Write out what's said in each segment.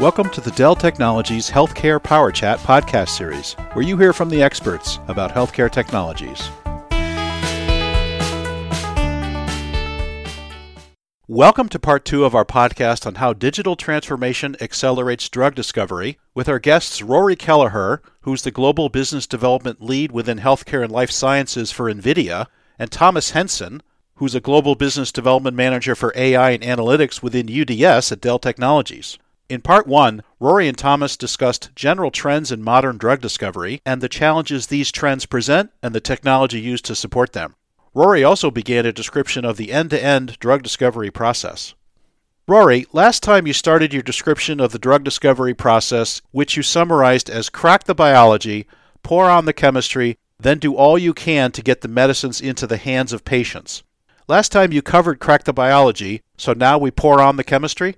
Welcome to the Dell Technologies Healthcare Power Chat podcast series, where you hear from the experts about healthcare technologies. Welcome to part two of our podcast on how digital transformation accelerates drug discovery with our guests Rory Kelleher, who's the Global Business Development Lead within Healthcare and Life Sciences for NVIDIA, and Thomas Henson, who's a Global Business Development Manager for AI and Analytics within UDS at Dell Technologies. In part one, Rory and Thomas discussed general trends in modern drug discovery and the challenges these trends present and the technology used to support them. Rory also began a description of the end to end drug discovery process. Rory, last time you started your description of the drug discovery process, which you summarized as crack the biology, pour on the chemistry, then do all you can to get the medicines into the hands of patients. Last time you covered crack the biology, so now we pour on the chemistry?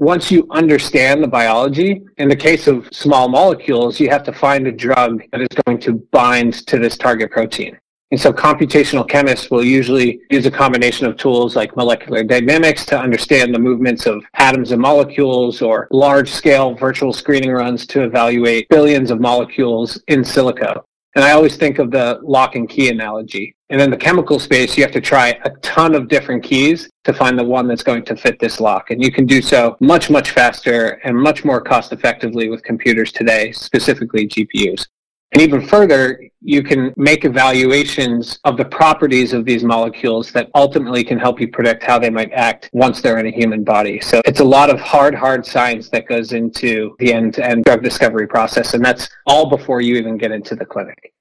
Once you understand the biology, in the case of small molecules, you have to find a drug that is going to bind to this target protein. And so computational chemists will usually use a combination of tools like molecular dynamics to understand the movements of atoms and molecules or large scale virtual screening runs to evaluate billions of molecules in silico. And I always think of the lock and key analogy. And in the chemical space, you have to try a ton of different keys to find the one that's going to fit this lock. And you can do so much, much faster and much more cost effectively with computers today, specifically GPUs. And even further, you can make evaluations of the properties of these molecules that ultimately can help you predict how they might act once they're in a human body. So it's a lot of hard, hard science that goes into the end to end drug discovery process. And that's all before you even get into the clinic.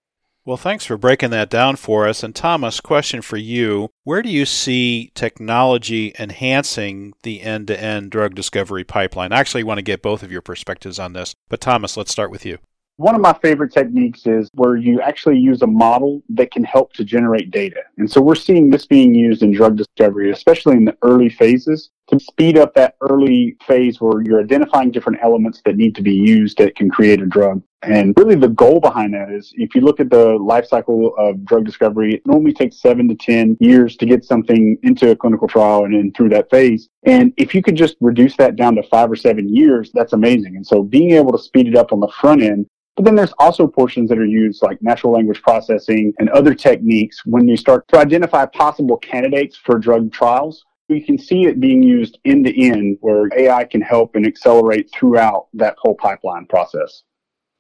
Well, thanks for breaking that down for us. And Thomas, question for you. Where do you see technology enhancing the end to end drug discovery pipeline? I actually want to get both of your perspectives on this. But Thomas, let's start with you. One of my favorite techniques is where you actually use a model that can help to generate data. And so we're seeing this being used in drug discovery, especially in the early phases, to speed up that early phase where you're identifying different elements that need to be used that can create a drug. And really the goal behind that is if you look at the life cycle of drug discovery, it normally takes seven to 10 years to get something into a clinical trial and then through that phase. And if you could just reduce that down to five or seven years, that's amazing. And so being able to speed it up on the front end but then there's also portions that are used like natural language processing and other techniques when you start to identify possible candidates for drug trials. You can see it being used end to end where AI can help and accelerate throughout that whole pipeline process.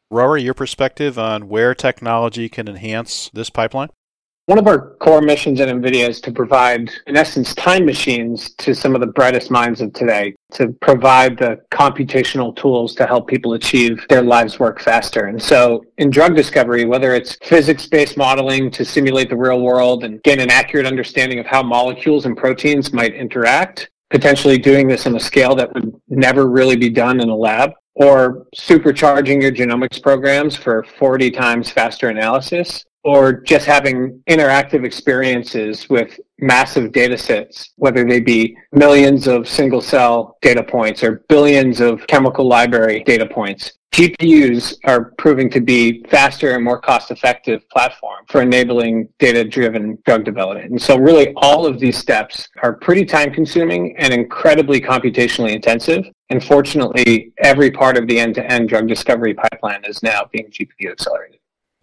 Rory, your perspective on where technology can enhance this pipeline? One of our core missions at NVIDIA is to provide, in essence, time machines to some of the brightest minds of today, to provide the computational tools to help people achieve their lives work faster. And so in drug discovery, whether it's physics based modeling to simulate the real world and gain an accurate understanding of how molecules and proteins might interact, potentially doing this on a scale that would never really be done in a lab, or supercharging your genomics programs for 40 times faster analysis or just having interactive experiences with massive data sets, whether they be millions of single cell data points or billions of chemical library data points. GPUs are proving to be faster and more cost effective platform for enabling data driven drug development. And so really all of these steps are pretty time consuming and incredibly computationally intensive. And fortunately, every part of the end to end drug discovery pipeline is now being GPU accelerated.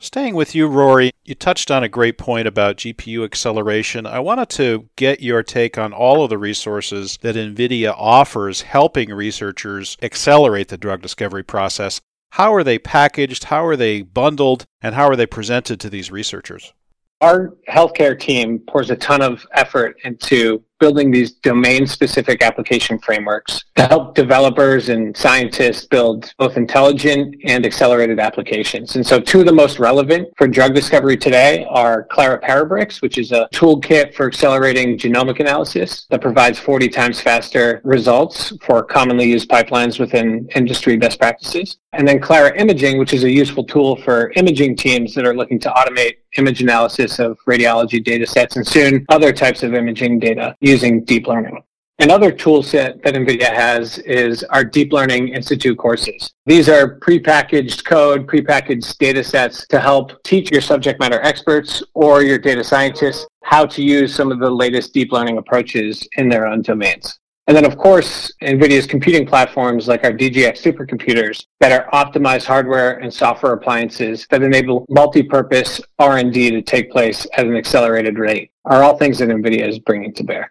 Staying with you, Rory, you touched on a great point about GPU acceleration. I wanted to get your take on all of the resources that NVIDIA offers helping researchers accelerate the drug discovery process. How are they packaged? How are they bundled? And how are they presented to these researchers? Our healthcare team pours a ton of effort into building these domain specific application frameworks to help developers and scientists build both intelligent and accelerated applications. And so two of the most relevant for drug discovery today are Clara Parabricks, which is a toolkit for accelerating genomic analysis that provides 40 times faster results for commonly used pipelines within industry best practices. And then Clara Imaging, which is a useful tool for imaging teams that are looking to automate image analysis of radiology data sets and soon other types of imaging data using deep learning. Another tool set that NVIDIA has is our Deep Learning Institute courses. These are prepackaged code, prepackaged data sets to help teach your subject matter experts or your data scientists how to use some of the latest deep learning approaches in their own domains. And then, of course, NVIDIA's computing platforms like our DGX supercomputers that are optimized hardware and software appliances that enable multi-purpose R&D to take place at an accelerated rate are all things that NVIDIA is bringing to bear.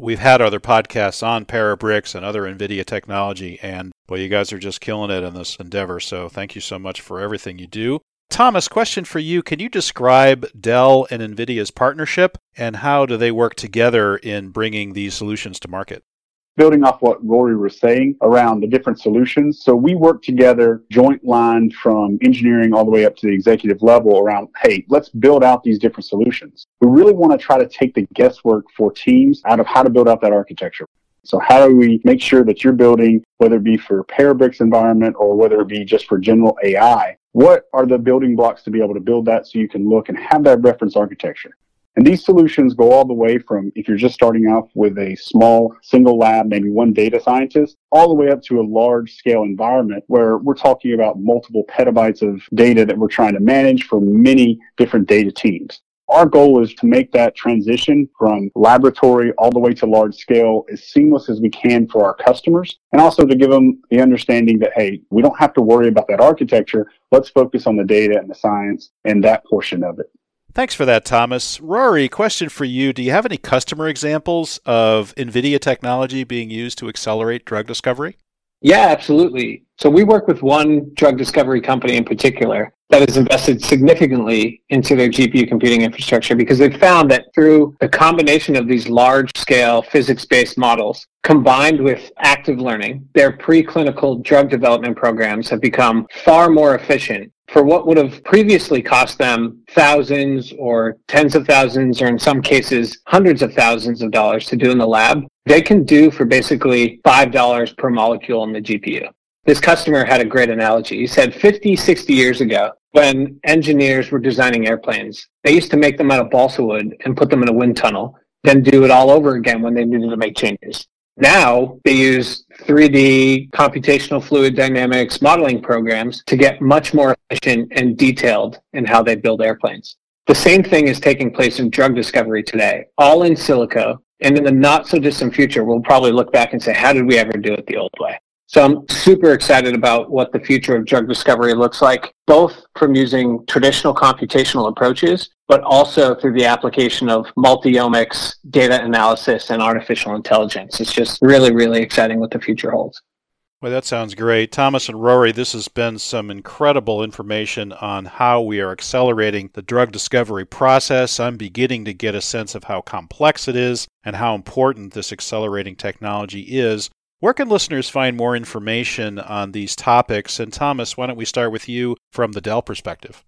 We've had other podcasts on Parabricks and other NVIDIA technology, and well, you guys are just killing it in this endeavor. So thank you so much for everything you do. Thomas, question for you. Can you describe Dell and NVIDIA's partnership and how do they work together in bringing these solutions to market? Building off what Rory was saying around the different solutions. So we work together, joint line from engineering all the way up to the executive level around, hey, let's build out these different solutions. We really want to try to take the guesswork for teams out of how to build out that architecture. So how do we make sure that you're building, whether it be for Parabricks environment or whether it be just for general AI, what are the building blocks to be able to build that so you can look and have that reference architecture? And these solutions go all the way from if you're just starting off with a small single lab, maybe one data scientist, all the way up to a large scale environment where we're talking about multiple petabytes of data that we're trying to manage for many different data teams. Our goal is to make that transition from laboratory all the way to large scale as seamless as we can for our customers and also to give them the understanding that, hey, we don't have to worry about that architecture. Let's focus on the data and the science and that portion of it. Thanks for that, Thomas. Rory, question for you. Do you have any customer examples of NVIDIA technology being used to accelerate drug discovery? Yeah, absolutely. So we work with one drug discovery company in particular that has invested significantly into their GPU computing infrastructure because they've found that through the combination of these large scale physics based models combined with active learning, their preclinical drug development programs have become far more efficient for what would have previously cost them thousands or tens of thousands, or in some cases, hundreds of thousands of dollars to do in the lab, they can do for basically $5 per molecule on the GPU. This customer had a great analogy. He said 50, 60 years ago, when engineers were designing airplanes, they used to make them out of balsa wood and put them in a wind tunnel, then do it all over again when they needed to make changes. Now they use 3D computational fluid dynamics modeling programs to get much more efficient and detailed in how they build airplanes. The same thing is taking place in drug discovery today, all in silico. And in the not so distant future, we'll probably look back and say, how did we ever do it the old way? So I'm super excited about what the future of drug discovery looks like, both from using traditional computational approaches, but also through the application of multi-omics, data analysis, and artificial intelligence. It's just really, really exciting what the future holds. Well, that sounds great. Thomas and Rory, this has been some incredible information on how we are accelerating the drug discovery process. I'm beginning to get a sense of how complex it is and how important this accelerating technology is. Where can listeners find more information on these topics? And Thomas, why don't we start with you from the Dell perspective?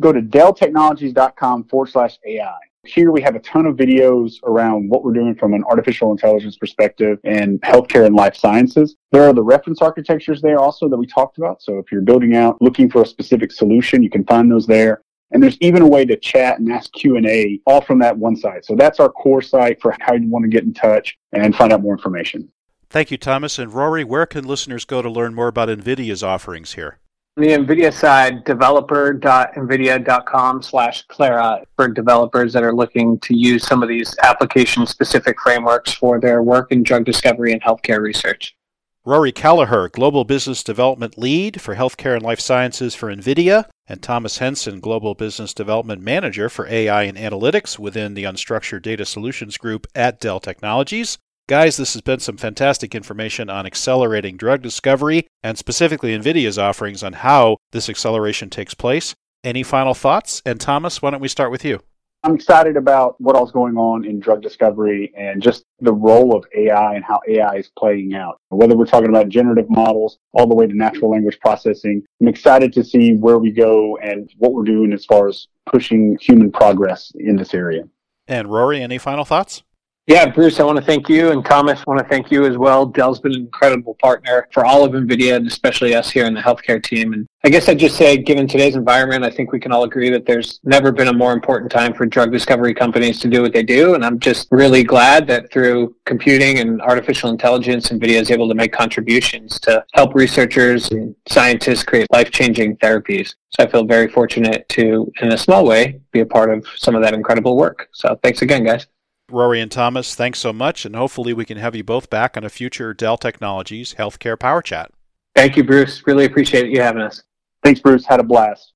Go to delltechnologies.com forward slash AI. Here we have a ton of videos around what we're doing from an artificial intelligence perspective and healthcare and life sciences. There are the reference architectures there also that we talked about. So if you're building out, looking for a specific solution, you can find those there. And there's even a way to chat and ask Q&A all from that one site. So that's our core site for how you want to get in touch and find out more information. Thank you, Thomas. And Rory, where can listeners go to learn more about NVIDIA's offerings here? On the NVIDIA side, developer.nvidia.com slash Clara for developers that are looking to use some of these application-specific frameworks for their work in drug discovery and healthcare research. Rory Kelleher, Global Business Development Lead for Healthcare and Life Sciences for NVIDIA, and Thomas Henson, Global Business Development Manager for AI and Analytics within the Unstructured Data Solutions Group at Dell Technologies. Guys, this has been some fantastic information on accelerating drug discovery and specifically NVIDIA's offerings on how this acceleration takes place. Any final thoughts? And Thomas, why don't we start with you? I'm excited about what all's going on in drug discovery and just the role of AI and how AI is playing out. Whether we're talking about generative models all the way to natural language processing, I'm excited to see where we go and what we're doing as far as pushing human progress in this area. And Rory, any final thoughts? Yeah, Bruce, I want to thank you, and Thomas, I want to thank you as well. Dell's been an incredible partner for all of NVIDIA, and especially us here in the healthcare team. And I guess I'd just say, given today's environment, I think we can all agree that there's never been a more important time for drug discovery companies to do what they do. And I'm just really glad that through computing and artificial intelligence, NVIDIA is able to make contributions to help researchers and scientists create life-changing therapies. So I feel very fortunate to, in a small way, be a part of some of that incredible work. So thanks again, guys. Rory and Thomas, thanks so much, and hopefully we can have you both back on a future Dell Technologies Healthcare Power Chat. Thank you, Bruce. Really appreciate you having us. Thanks, Bruce. Had a blast.